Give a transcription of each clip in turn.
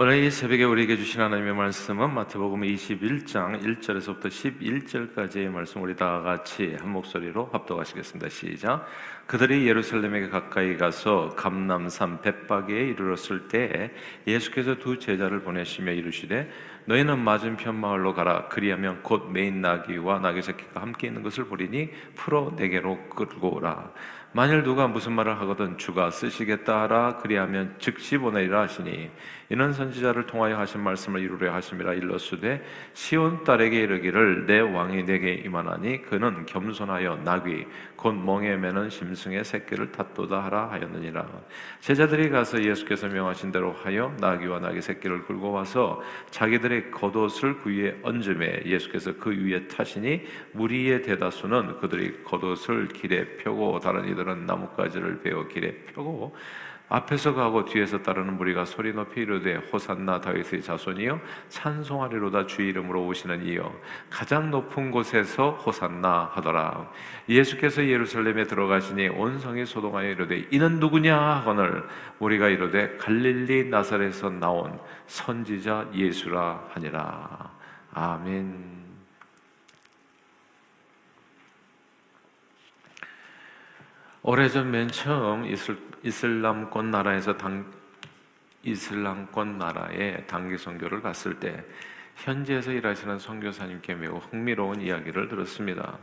오늘 이 새벽에 우리에게 주신 하나님의 말씀은 마태복음 21장 1절에서부터 11절까지의 말씀 우리 다 같이 한 목소리로 합독하시겠습니다. 시작. 그들이 예루살렘에 가까이 가서 감남산 벳바게에 이르렀을 때 예수께서 두 제자를 보내시며 이르시되 너희는 맞은편 마을로 가라 그리하면 곧 메인 나귀와 나귀 새끼가 함께 있는 것을 보리니 풀어 내게로 끌고 오라 만일 누가 무슨 말을 하거든 주가 쓰시겠다 하라 그리하면 즉시 보내리라 하시니 이는 선지자를 통하여 하신 말씀을 이루려 하심이라 일러스되 시온 딸에게 이르기를 내 왕이 내게 임하나니 그는 겸손하여 나귀 곧 멍에 매는 심승의 새끼를 탓도다 하라 하였느니라. 제자들이 가서 예수께서 명하신 대로 하여 나귀와 나귀 새끼를 끌고 와서 자기들의 겉옷을 그 위에 얹음에 예수께서 그 위에 타시니 무리의 대다수는 그들이 겉옷을 길에 펴고 다른 이들은 나뭇가지를 베어 길에 펴고 앞에서 가고 뒤에서 따르는 무리가 소리 높이 이르되 호산나 다윗의 자손이여 찬송하리로다 주 이름으로 오시는 이여 가장 높은 곳에서 호산나 하더라. 예수께서 예루살렘에 들어가시니 온 성이 소동하여 이르되 이는 누구냐 하거늘 우리가 이르되 갈릴리 나사렛에서 나온 선지자 예수라 하니라. 아멘 오래전 맨 처음 이슬, 이슬람권 나라에서 당, 이슬람권 나라에 단기 선교를 갔을 때 현지에서 일하시는 선교사님께 매우 흥미로운 이야기를 들었습니다.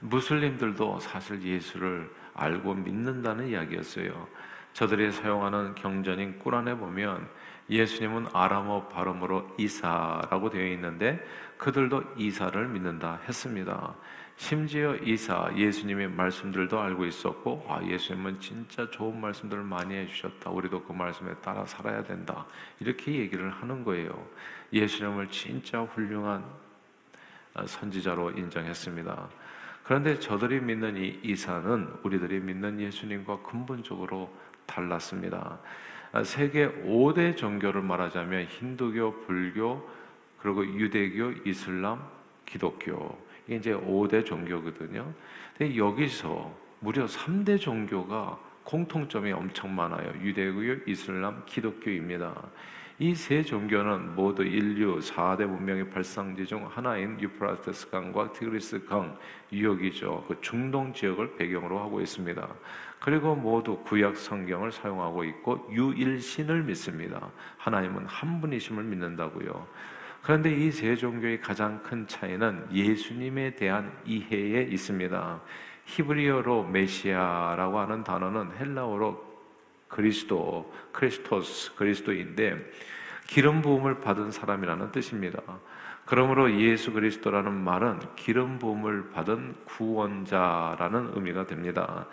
무슬림들도 사실 예수를 알고 믿는다는 이야기였어요. 저들이 사용하는 경전인 꾸란에 보면 예수님은 아람어 발음으로 이사라고 되어 있는데 그들도 이사를 믿는다 했습니다. 심지어 이사 예수님의 말씀들도 알고 있었고 아 예수님은 진짜 좋은 말씀들을 많이 해주셨다. 우리도 그 말씀에 따라 살아야 된다. 이렇게 얘기를 하는 거예요. 예수님을 진짜 훌륭한 아, 선지자로 인정했습니다. 그런데 저들이 믿는 이 이사는 우리들이 믿는 예수님과 근본적으로 달랐습니다. 아, 세계 5대 종교를 말하자면 힌두교, 불교, 그리고 유대교, 이슬람, 기독교 이게 이제 5대 종교거든요. 근데 여기서 무려 3대 종교가 공통점이 엄청 많아요. 유대교, 이슬람, 기독교입니다. 이 세 종교는 모두 인류 4대 문명의 발상지 중 하나인 유프라테스 강과 티그리스 강 유역이죠. 그 중동 지역을 배경으로 하고 있습니다. 그리고 모두 구약 성경을 사용하고 있고 유일신을 믿습니다. 하나님은 한 분이심을 믿는다고요. 그런데 이 세 종교의 가장 큰 차이는 예수님에 대한 이해에 있습니다. 히브리어로 메시아라고 하는 단어는 헬라어로 그리스도, 크리스토스, 그리스도인데 기름 부음을 받은 사람이라는 뜻입니다. 그러므로 예수 그리스도라는 말은 기름 부음을 받은 구원자라는 의미가 됩니다.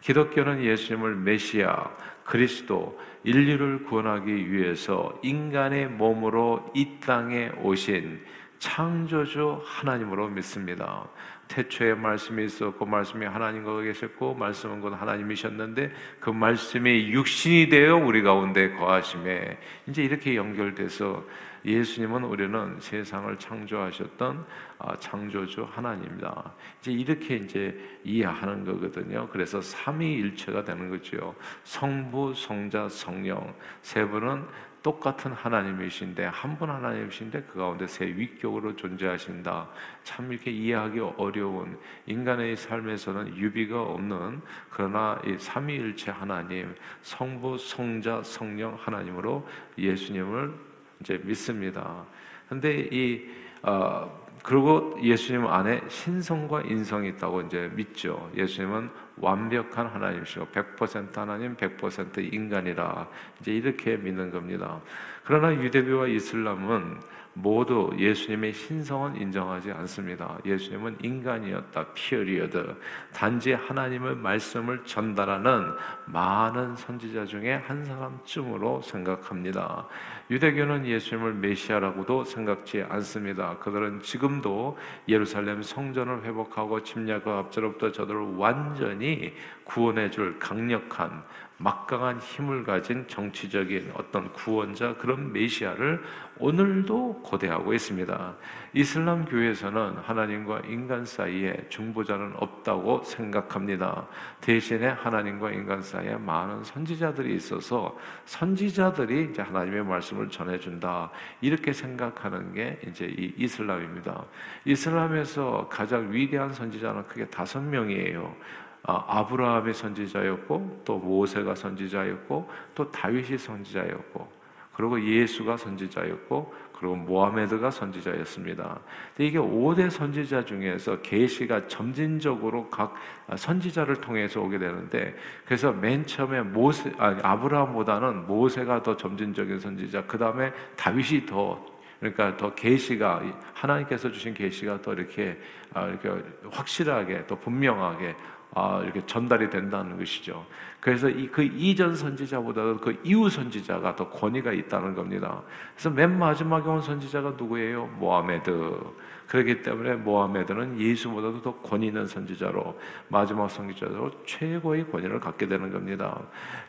기독교는 예수님을 메시아, 그리스도, 인류를 구원하기 위해서 인간의 몸으로 이 땅에 오신 창조주 하나님으로 믿습니다. 태초에 말씀이 있었고 말씀이 하나님과 계셨고 말씀은 곧 하나님이셨는데 그 말씀이 육신이 되어 우리 가운데 거하심에 이제 이렇게 연결돼서 예수님은 우리는 세상을 창조하셨던 아, 창조주 하나님입니다. 이제 이렇게 이제 이해하는 거거든요. 그래서 삼위일체가 되는 거죠. 성부, 성자, 성령 세 분은 똑같은 하나님이신데 한 분 하나님이신데 그 가운데 세 위격으로 존재하신다. 참 이렇게 이해하기 어려운 인간의 삶에서는 유비가 없는 그러나 이 삼위일체 하나님, 성부, 성자, 성령 하나님으로 예수님을 이제 믿습니다. 근데 이 어, 그리고 예수님 안에 신성과 인성이 있다고 이제 믿죠. 예수님은 완벽한 하나님이시고 100% 하나님, 100% 인간이라 이제 이렇게 믿는 겁니다. 그러나 유대교와 이슬람은 모두 예수님의 신성은 인정하지 않습니다. 예수님은 인간이었다. Period. 단지 하나님의 말씀을 전달하는 많은 선지자 중에 한 사람쯤으로 생각합니다. 유대교는 예수님을 메시아라고도 생각지 않습니다. 그들은 지금도 예루살렘 성전을 회복하고 침략과 압제로부터 저들을 완전히 하나님만이 구원해 줄 강력한 막강한 힘을 가진 정치적인 어떤 구원자 그런 메시아를 오늘도 고대하고 있습니다. 이슬람 교회에서는 하나님과 인간 사이에 중보자는 없다고 생각합니다. 대신에 하나님과 인간 사이에 많은 선지자들이 있어서 선지자들이 이제 하나님의 말씀을 전해준다 이렇게 생각하는 게 이제 이 이슬람입니다. 이슬람에서 가장 위대한 선지자는 크게 다섯 명이에요. 아, 아브라함의 선지자였고 또 모세가 선지자였고 또 다윗이 선지자였고 그리고 예수가 선지자였고 그리고 모하메드가 선지자였습니다. 이게 5대 선지자 중에서 계시가 점진적으로 각 선지자를 통해서 오게 되는데 그래서 맨 처음에 모세 아니, 아브라함보다는 모세가 더 점진적인 선지자, 그 다음에 다윗이 더 그러니까 더 계시가 하나님께서 주신 계시가 더 이렇게 아, 이렇게 확실하게 더 분명하게 아, 이렇게 전달이 된다는 것이죠. 그래서 이, 그 이전 선지자보다도 그 이후 선지자가 더 권위가 있다는 겁니다. 그래서 맨 마지막에 온 선지자가 누구예요? 모하메드. 그렇기 때문에 모하메드는 예수보다도 더 권위 있는 선지자로 마지막 선지자로 최고의 권위를 갖게 되는 겁니다.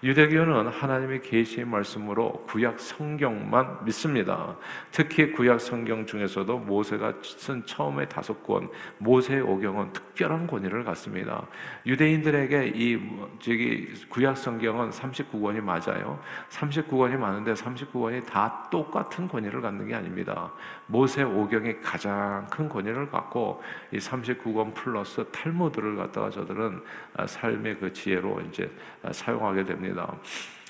유대교는 하나님의 계시의 말씀으로 구약 성경만 믿습니다. 특히 구약 성경 중에서도 모세가 쓴 처음의 다섯 권 모세 오경은 특별한 권위를 갖습니다. 유대인들에게 이 저기 구약 성경은 39권이 맞아요. 39권이 많은데 39권이 다 똑같은 권위를 갖는 게 아닙니다. 모세 오경이 가장 큰 권위를 갖고 이 39권 플러스 탈무드를 갖다가 저들은 아, 삶의 그 지혜로 이제 아, 사용하게 됩니다.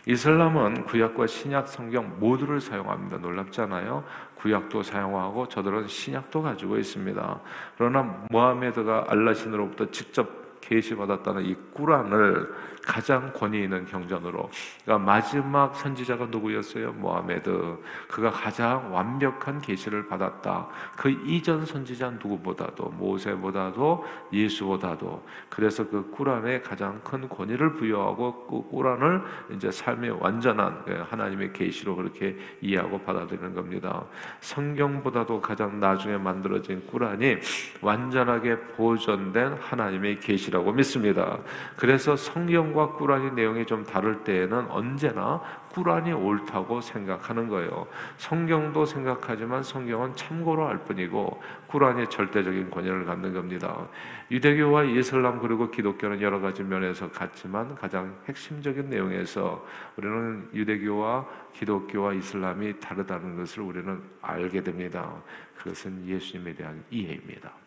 이슬람은 구약과 신약 성경 모두를 사용합니다. 놀랍잖아요. 구약도 사용하고 저들은 신약도 가지고 있습니다. 그러나 모하메드가 알라신으로부터 직접 계시받았다는 이 꾸란을 가장 권위 있는 경전으로 그러니까 마지막 선지자가 누구였어요? 모하메드. 그가 가장 완벽한 계시를 받았다. 그 이전 선지자 누구보다도 모세보다도 예수보다도 그래서 그 꾸란에 가장 큰 권위를 부여하고 그 꾸란을 이제 삶의 완전한 그 하나님의 계시로 그렇게 이해하고 받아들이는 겁니다. 성경보다도 가장 나중에 만들어진 꾸란이 완전하게 보존된 하나님의 계시 라고 믿습니다. 그래서 성경 성경과 꾸란이 내용이 좀 다를 때에는 언제나 꾸란이 옳다고 생각하는 거예요. 성경도 생각하지만 성경은 참고로 할 뿐이고 꾸란이 절대적인 권위를 갖는 겁니다. 유대교와 이슬람 그리고 기독교는 여러 가지 면에서 같지만 가장 핵심적인 내용에서 우리는 유대교와 기독교와 이슬람이 다르다는 것을 우리는 알게 됩니다. 그것은 예수님에 대한 이해입니다.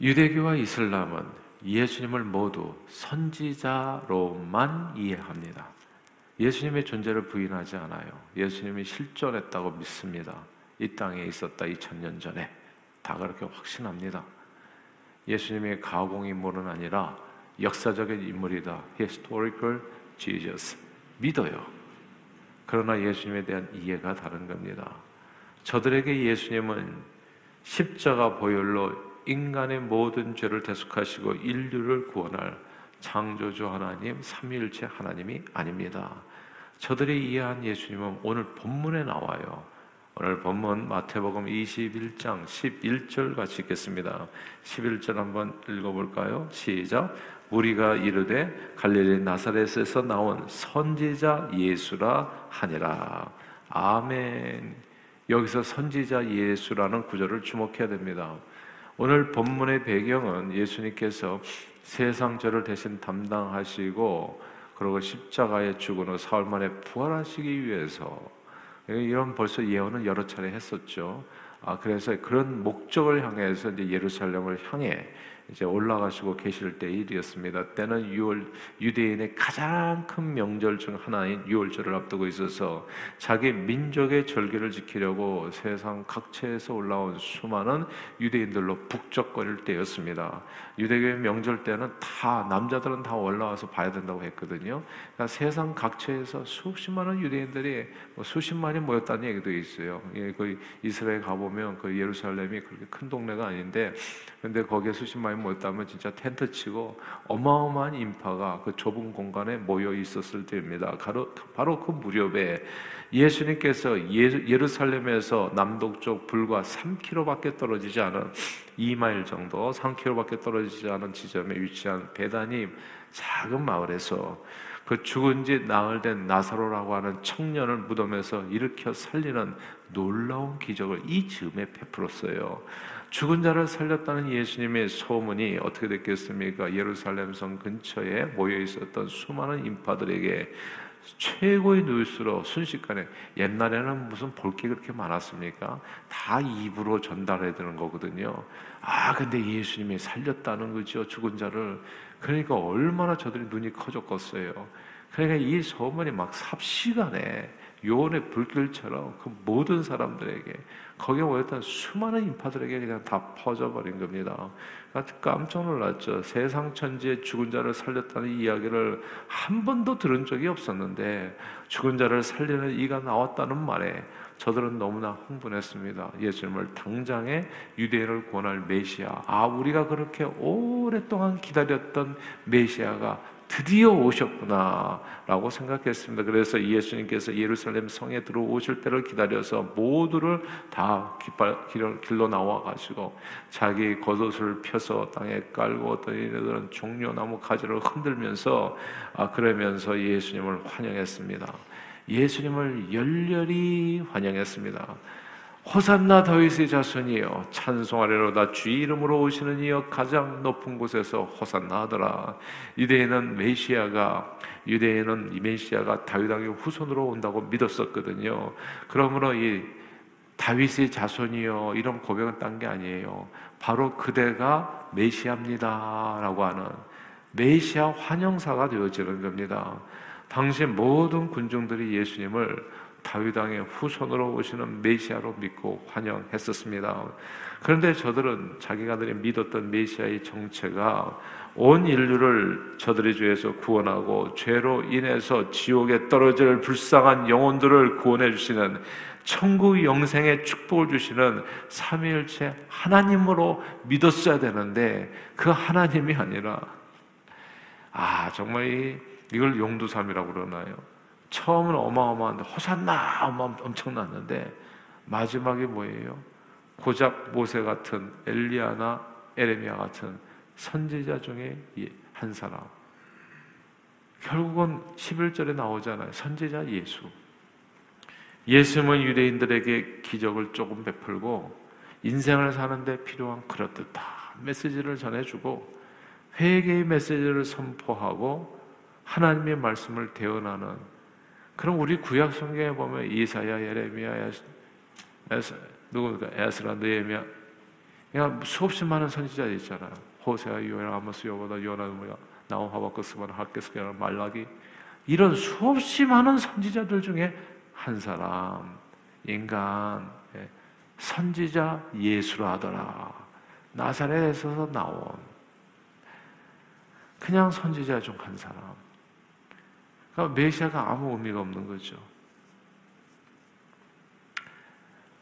유대교와 이슬람은 예수님을 모두 선지자로만 이해합니다. 예수님의 존재를 부인하지 않아요. 예수님이 실존했다고 믿습니다. 이 땅에 있었다 2000년 전에 다 그렇게 확신합니다. 예수님의 가공 인물은 아니라 역사적인 인물이다. Historical Jesus 믿어요. 그러나 예수님에 대한 이해가 다른 겁니다. 저들에게 예수님은 십자가 보혈로 인간의 모든 죄를 대속하시고 인류를 구원할 창조주 하나님, 삼위일체 하나님이 아닙니다. 저들이 이해한 예수님은 오늘 본문에 나와요. 오늘 본문 마태복음 21장 11절 같이 읽겠습니다. 11절 한번 읽어볼까요? 시작. 우리가 이르되 갈릴리 나사렛에서 나온 선지자 예수라 하니라. 아멘. 여기서 선지자 예수라는 구절을 주목해야 됩니다. 오늘 본문의 배경은 예수님께서 세상 죄를 대신 담당하시고 그리고 십자가에 죽은 후 사흘 만에 부활하시기 위해서 이런 벌써 예언은 여러 차례 했었죠. 아 그래서 그런 목적을 향해서 이제 예루살렘을 향해 이제 올라가시고 계실 때 일이었습니다. 때는 6월 유대인의 가장 큰 명절 중 하나인 6월절을 앞두고 있어서 자기 민족의 절기를 지키려고 세상 각처에서 올라온 수많은 유대인들로 북적거릴 때였습니다. 유대교의 명절 때는 다 남자들은 다 올라와서 봐야 된다고 했거든요. 그러니까 세상 각처에서 수십 많은 유대인들이 뭐 수십만이 모였다는 얘기도 있어요. 예, 그 이스라엘 가보면 그 예루살렘이 그렇게 큰 동네가 아닌데, 근데 거기에 수십만이 많이 모였다면 진짜 텐트 치고 어마어마한 인파가 그 좁은 공간에 모여 있었을 때입니다. 바로, 바로 그 무렵에 예수님께서 예루살렘에서 남동쪽 불과 3km밖에 떨어지지 않은 2마일 정도, 3km밖에 떨어지지 않은 지점에 위치한 배단임 작은 마을에서 그 죽은 지 나흘 된 나사로라고 하는 청년을 무덤에서 일으켜 살리는 놀라운 기적을 이 즈음에 베풀었어요. 죽은 자를 살렸다는 예수님의 소문이 어떻게 됐겠습니까? 예루살렘 성 근처에 모여 있었던 수많은 인파들에게 최고의 뉴스로 순식간에 옛날에는 무슨 볼 게 그렇게 많았습니까? 다 입으로 전달해야 되는 거거든요. 아, 근데 예수님이 살렸다는 거죠. 죽은 자를. 그러니까 얼마나 저들이 눈이 커졌겠어요. 그러니까 이 소문이 막 삽시간에 요원의 불길처럼 그 모든 사람들에게 거기에 모였던 수많은 인파들에게 그냥 다 퍼져버린 겁니다. 깜짝 놀랐죠. 세상 천지에 죽은 자를 살렸다는 이야기를 한 번도 들은 적이 없었는데 죽은 자를 살리는 이가 나왔다는 말에 저들은 너무나 흥분했습니다. 예수님을 당장에 유대인을 구원할 메시아. 아, 우리가 그렇게 오랫동안 기다렸던 메시아가 드디어 오셨구나 라고 생각했습니다. 그래서 예수님께서 예루살렘 성에 들어오실 때를 기다려서 모두를 다 길로 나와 가지고 자기 겉옷을 펴서 땅에 깔고 어떤 이들은 종려나무 가지를 흔들면서 아, 그러면서 예수님을 환영했습니다. 예수님을 열렬히 환영했습니다. 호산나 다윗의 자손이여 찬송하리로다 주 이름으로 오시는 이여 가장 높은 곳에서 호산나 하더라. 유대인은 메시아가 유대인은 이 메시아가 다윗 왕의 후손으로 온다고 믿었었거든요. 그러므로 이 다윗의 자손이여 이런 고백은 딴 게 아니에요. 바로 그대가 메시아입니다라고 하는 메시아 환영사가 되어지는 겁니다 당시 모든 군중들이 예수님을 다윗왕의 후손으로 오시는 메시아로 믿고 환영했었습니다. 그런데 저들은 자기가들이 믿었던 메시아의 정체가 온 인류를 저들의 죄에서 구원하고 죄로 인해서 지옥에 떨어질 불쌍한 영혼들을 구원해 주시는 천국 영생의 축복을 주시는 삼위일체 하나님으로 믿었어야 되는데 그 하나님이 아니라 아 정말 이 걸 용두삼이라고 그러나요? 처음은 어마어마한데 호산나 엄청났는데 마지막에 뭐예요? 고작 모세 같은 엘리야나 에레미야 같은 선지자 중에 한 사람. 결국은 11절에 나오잖아요. 선지자 예수. 예수님은 유대인들에게 기적을 조금 베풀고 인생을 사는데 필요한 그렇듯 다 메시지를 전해주고 회개의 메시지를 선포하고 하나님의 말씀을 대언하는 그럼 우리 구약 성경에 보면 이사야, 예레미야, 에스, 누구니까 에스라, 느헤미야, 그냥 수없이 많은 선지자 있잖아요. 호세아, 요나, 아모스, 여보다, 요나, 뭐야, 나온 하바크스만, 하케스게나, 말라기 이런 수없이 많은 선지자들 중에 한 사람, 인간, 예, 선지자 예수라 하더라. 나사렛에서 나온 그냥 선지자 중 한 사람. 그러니까 메시아가 아무 의미가 없는 거죠.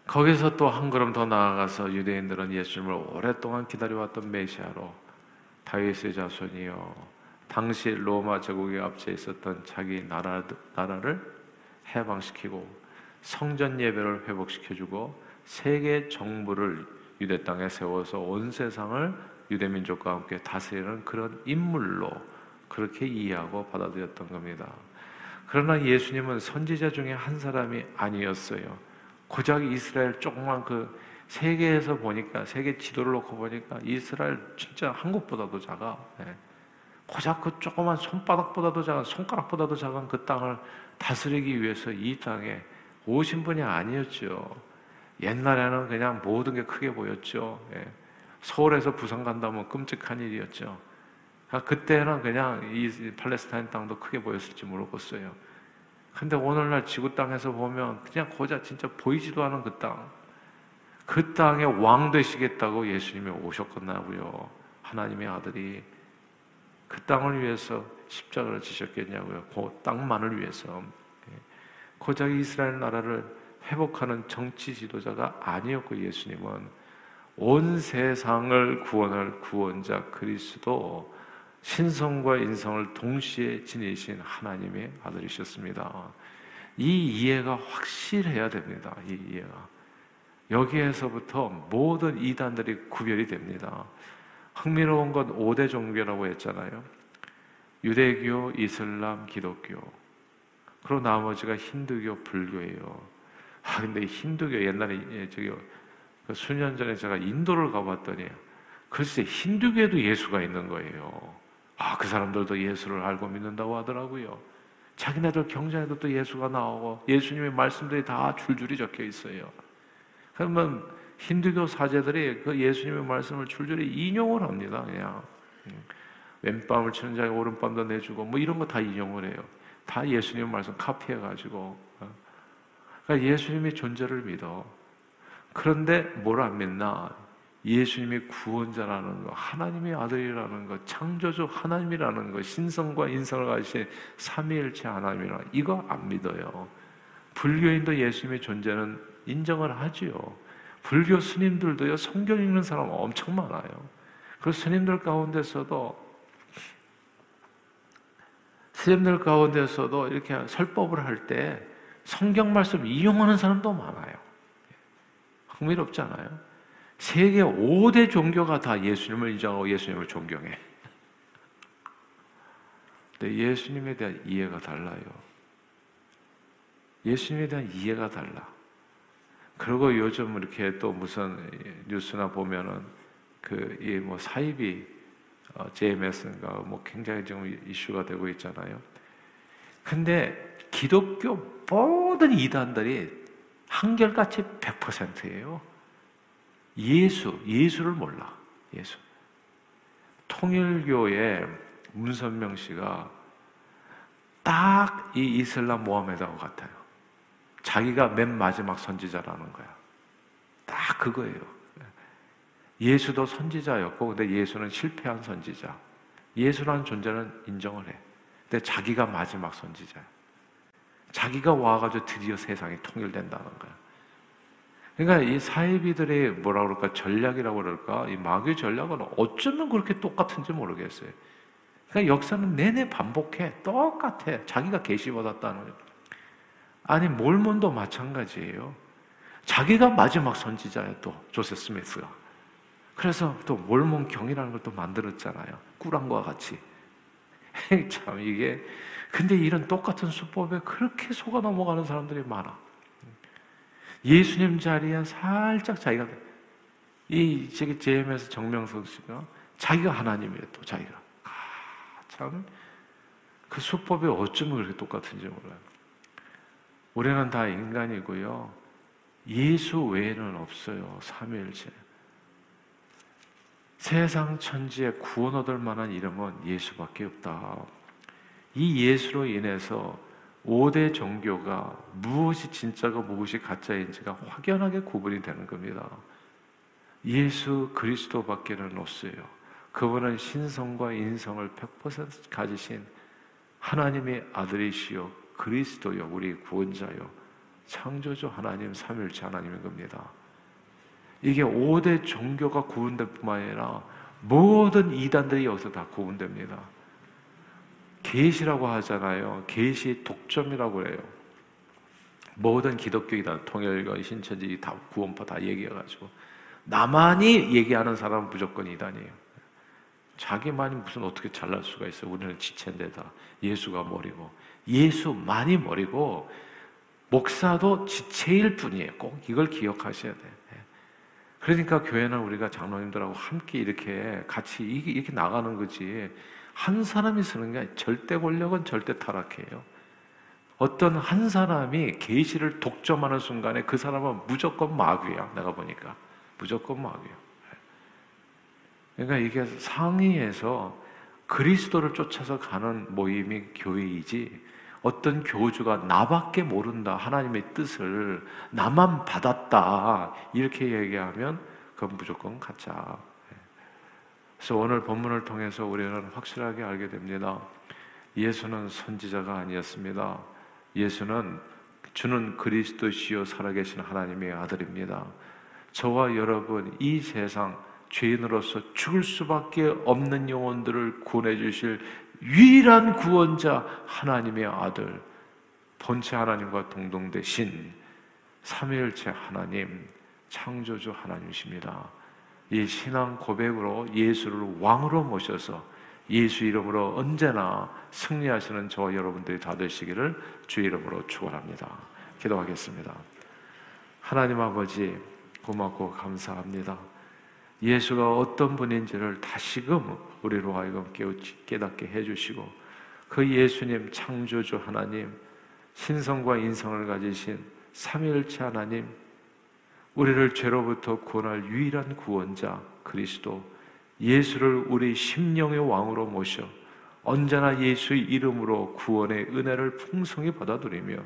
거기서 또 한 걸음 더 나아가서 유대인들은 예수님을 오랫동안 기다려왔던 메시아로 다윗의 자손이요. 당시 로마 제국에 앞서 있었던 자기 나라, 나라를 해방시키고 성전 예배를 회복시켜주고 세계 정부를 유대 땅에 세워서 온 세상을 유대 민족과 함께 다스리는 그런 인물로 그렇게 이해하고 받아들였던 겁니다. 그러나 예수님은 선지자 중에 한 사람이 아니었어요. 고작 이스라엘 조그만 그 세계에서 보니까 세계 지도를 놓고 보니까 이스라엘 진짜 한국보다도 작아. 네. 고작 그 조그만 손바닥보다도 작은 손가락보다도 작은 그 땅을 다스리기 위해서 이 땅에 오신 분이 아니었죠. 옛날에는 그냥 모든 게 크게 보였죠. 예. 서울에서 부산 간다면 끔찍한 일이었죠. 아, 그때는 그냥 이 팔레스타인 땅도 크게 보였을지 모르겠어요. 근데 오늘날 지구 땅에서 보면 그냥 고작 진짜 보이지도 않은 그 땅. 그 땅에 왕 되시겠다고 예수님이 오셨겠나고요. 하나님의 아들이 그 땅을 위해서 십자가를 지셨겠냐고요. 그 땅만을 위해서. 예. 고작 이스라엘 나라를 회복하는 정치 지도자가 아니었고 예수님은 온 세상을 구원할 구원자 그리스도 신성과 인성을 동시에 지니신 하나님의 아들이셨습니다. 이 이해가 확실해야 됩니다. 이 이해가. 여기에서부터 모든 이단들이 구별이 됩니다. 흥미로운 건 5대 종교라고 했잖아요. 유대교, 이슬람, 기독교. 그리고 나머지가 힌두교, 불교예요. 아, 근데 힌두교 옛날에 예, 저기 그 수년 전에 제가 인도를 가봤더니 글쎄 힌두교에도 예수가 있는 거예요. 아, 그 사람들도 예수를 알고 믿는다고 하더라고요. 자기네들 경전에도 또 예수가 나오고 예수님의 말씀들이 다 줄줄이 적혀 있어요. 그러면 힌두교 사제들이 그 예수님의 말씀을 줄줄이 인용을 합니다. 그냥 음. 왼밤을 치는 자에 오른밤도 내주고 뭐 이런 거 다 인용을 해요. 다 예수님의 말씀 카피해 가지고. 어. 그러니까 예수님의 존재를 믿어. 그런데 뭘 안 믿나? 예수님이 구원자라는 것, 하나님의 아들이라는 것, 창조주 하나님이라는 것, 신성과 인성을 가지신 삼위일체 하나님이라 이거 안 믿어요. 불교인도 예수님의 존재는 인정을 하지요. 불교 스님들도요 성경 읽는 사람 엄청 많아요. 그 스님들 가운데서도 스님들 가운데서도 이렇게 설법을 할 때 성경 말씀 이용하는 사람도 많아요. 흥미롭잖아요. 세계 5대 종교가 다 예수님을 인정하고 예수님을 존경해. 근데 예수님에 대한 이해가 달라요. 예수님에 대한 이해가 달라. 그리고 요즘 이렇게 또 무슨 뉴스나 보면은 그이뭐 사이비 어, JMS인가 뭐 굉장히 지금 이슈가 되고 있잖아요. 근데 기독교 모든 이단들이 한결같이 100%예요. 예수, 예수를 몰라. 예수. 통일교의 문선명 씨가 딱 이 이슬람 모하메드하고 같아요. 자기가 맨 마지막 선지자라는 거야. 딱 그거예요. 예수도 선지자였고, 근데 예수는 실패한 선지자. 예수라는 존재는 인정을 해. 근데 자기가 마지막 선지자야. 자기가 와가지고 드디어 세상이 통일된다는 거야. 그러니까 이 사이비들의 뭐라 그럴까 전략이라고 그럴까 이 마귀 전략은 어쩌면 그렇게 똑같은지 모르겠어요. 그러니까 역사는 내내 반복해 똑같아 자기가 계시 받았다는 거예요. 아니 몰몬도 마찬가지예요. 자기가 마지막 선지자예요 또 조세 스미스가. 그래서 또 몰몬 경이라는 걸 또 만들었잖아요. 꾸란과 같이. 참 이게 근데 이런 똑같은 수법에 그렇게 속아 넘어가는 사람들이 많아. 예수님 자리에 살짝 자기가 이 저기 제임에서 정명석 씨가 자기가 하나님이래 또 자기가 아, 참그 수법이 어쩌면 그렇게 똑같은지 몰라요. 우리는 다 인간이고요. 예수 외에는 없어요. 삼위일체. 세상 천지에 구원 얻을 만한 이름은 예수밖에 없다. 이 예수로 인해서 5대 종교가 무엇이 진짜고 무엇이 가짜인지가 확연하게 구분이 되는 겁니다. 예수 그리스도밖에는 없어요. 그분은 신성과 인성을 100% 가지신 하나님의 아들이시요 그리스도요 우리 구원자요 창조주 하나님 삼일체 하나님인 겁니다. 이게 5대 종교가 구분될 뿐만 아니라 모든 이단들이 여기서 다 구분됩니다. 계시라고 하잖아요. 계시 독점이라고 그래요. 모든 기독교이다 통일과 신천지 다 구원파 다 얘기해가지고 나만이 얘기하는 사람은 무조건 이단이에요. 자기만이 무슨 어떻게 잘날 수가 있어요. 우리는 지체인데다 예수가 머리고 예수만이 머리고 목사도 지체일 뿐이에요. 꼭 이걸 기억하셔야 돼. 예. 그러니까 교회는 우리가 장로님들하고 함께 이렇게 같이 이렇게 나가는 거지. 한 사람이 쓰는 게 절대 권력은 절대 타락해요. 어떤 한 사람이 계시를 독점하는 순간에 그 사람은 무조건 마귀야. 내가 보니까 무조건 마귀야. 그러니까 이게 상위에서 그리스도를 쫓아서 가는 모임이 교회이지 어떤 교주가 나밖에 모른다 하나님의 뜻을 나만 받았다 이렇게 얘기하면 그건 무조건 가짜. 그래서 오늘 본문을 통해서 우리는 확실하게 알게 됩니다. 예수는 선지자가 아니었습니다. 예수는 주는 그리스도시요 살아계신 하나님의 아들입니다. 저와 여러분 이 세상 죄인으로서 죽을 수밖에 없는 영혼들을 구원해 주실 유일한 구원자 하나님의 아들 본체 하나님과 동동되신 삼위일체 하나님 창조주 하나님이십니다. 이 신앙 고백으로 예수를 왕으로 모셔서 예수 이름으로 언제나 승리하시는 저와 여러분들이 다 되시기를 주 이름으로 축원합니다. 기도하겠습니다. 하나님 아버지 고맙고 감사합니다. 예수가 어떤 분인지를 다시금 우리로 하여금 깨닫게 해주시고 그 예수님 창조주 하나님 신성과 인성을 가지신 삼위일체 하나님 우리를 죄로부터 구원할 유일한 구원자 그리스도 예수를 우리 심령의 왕으로 모셔 언제나 예수의 이름으로 구원의 은혜를 풍성히 받아들이며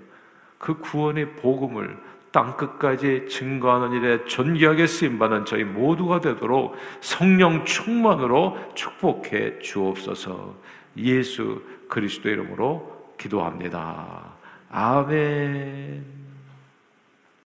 그 구원의 복음을 땅 끝까지 증거하는 일에 존귀하게 쓰임 받는 저희 모두가 되도록 성령 충만으로 축복해 주옵소서. 예수 그리스도 이름으로 기도합니다. 아멘.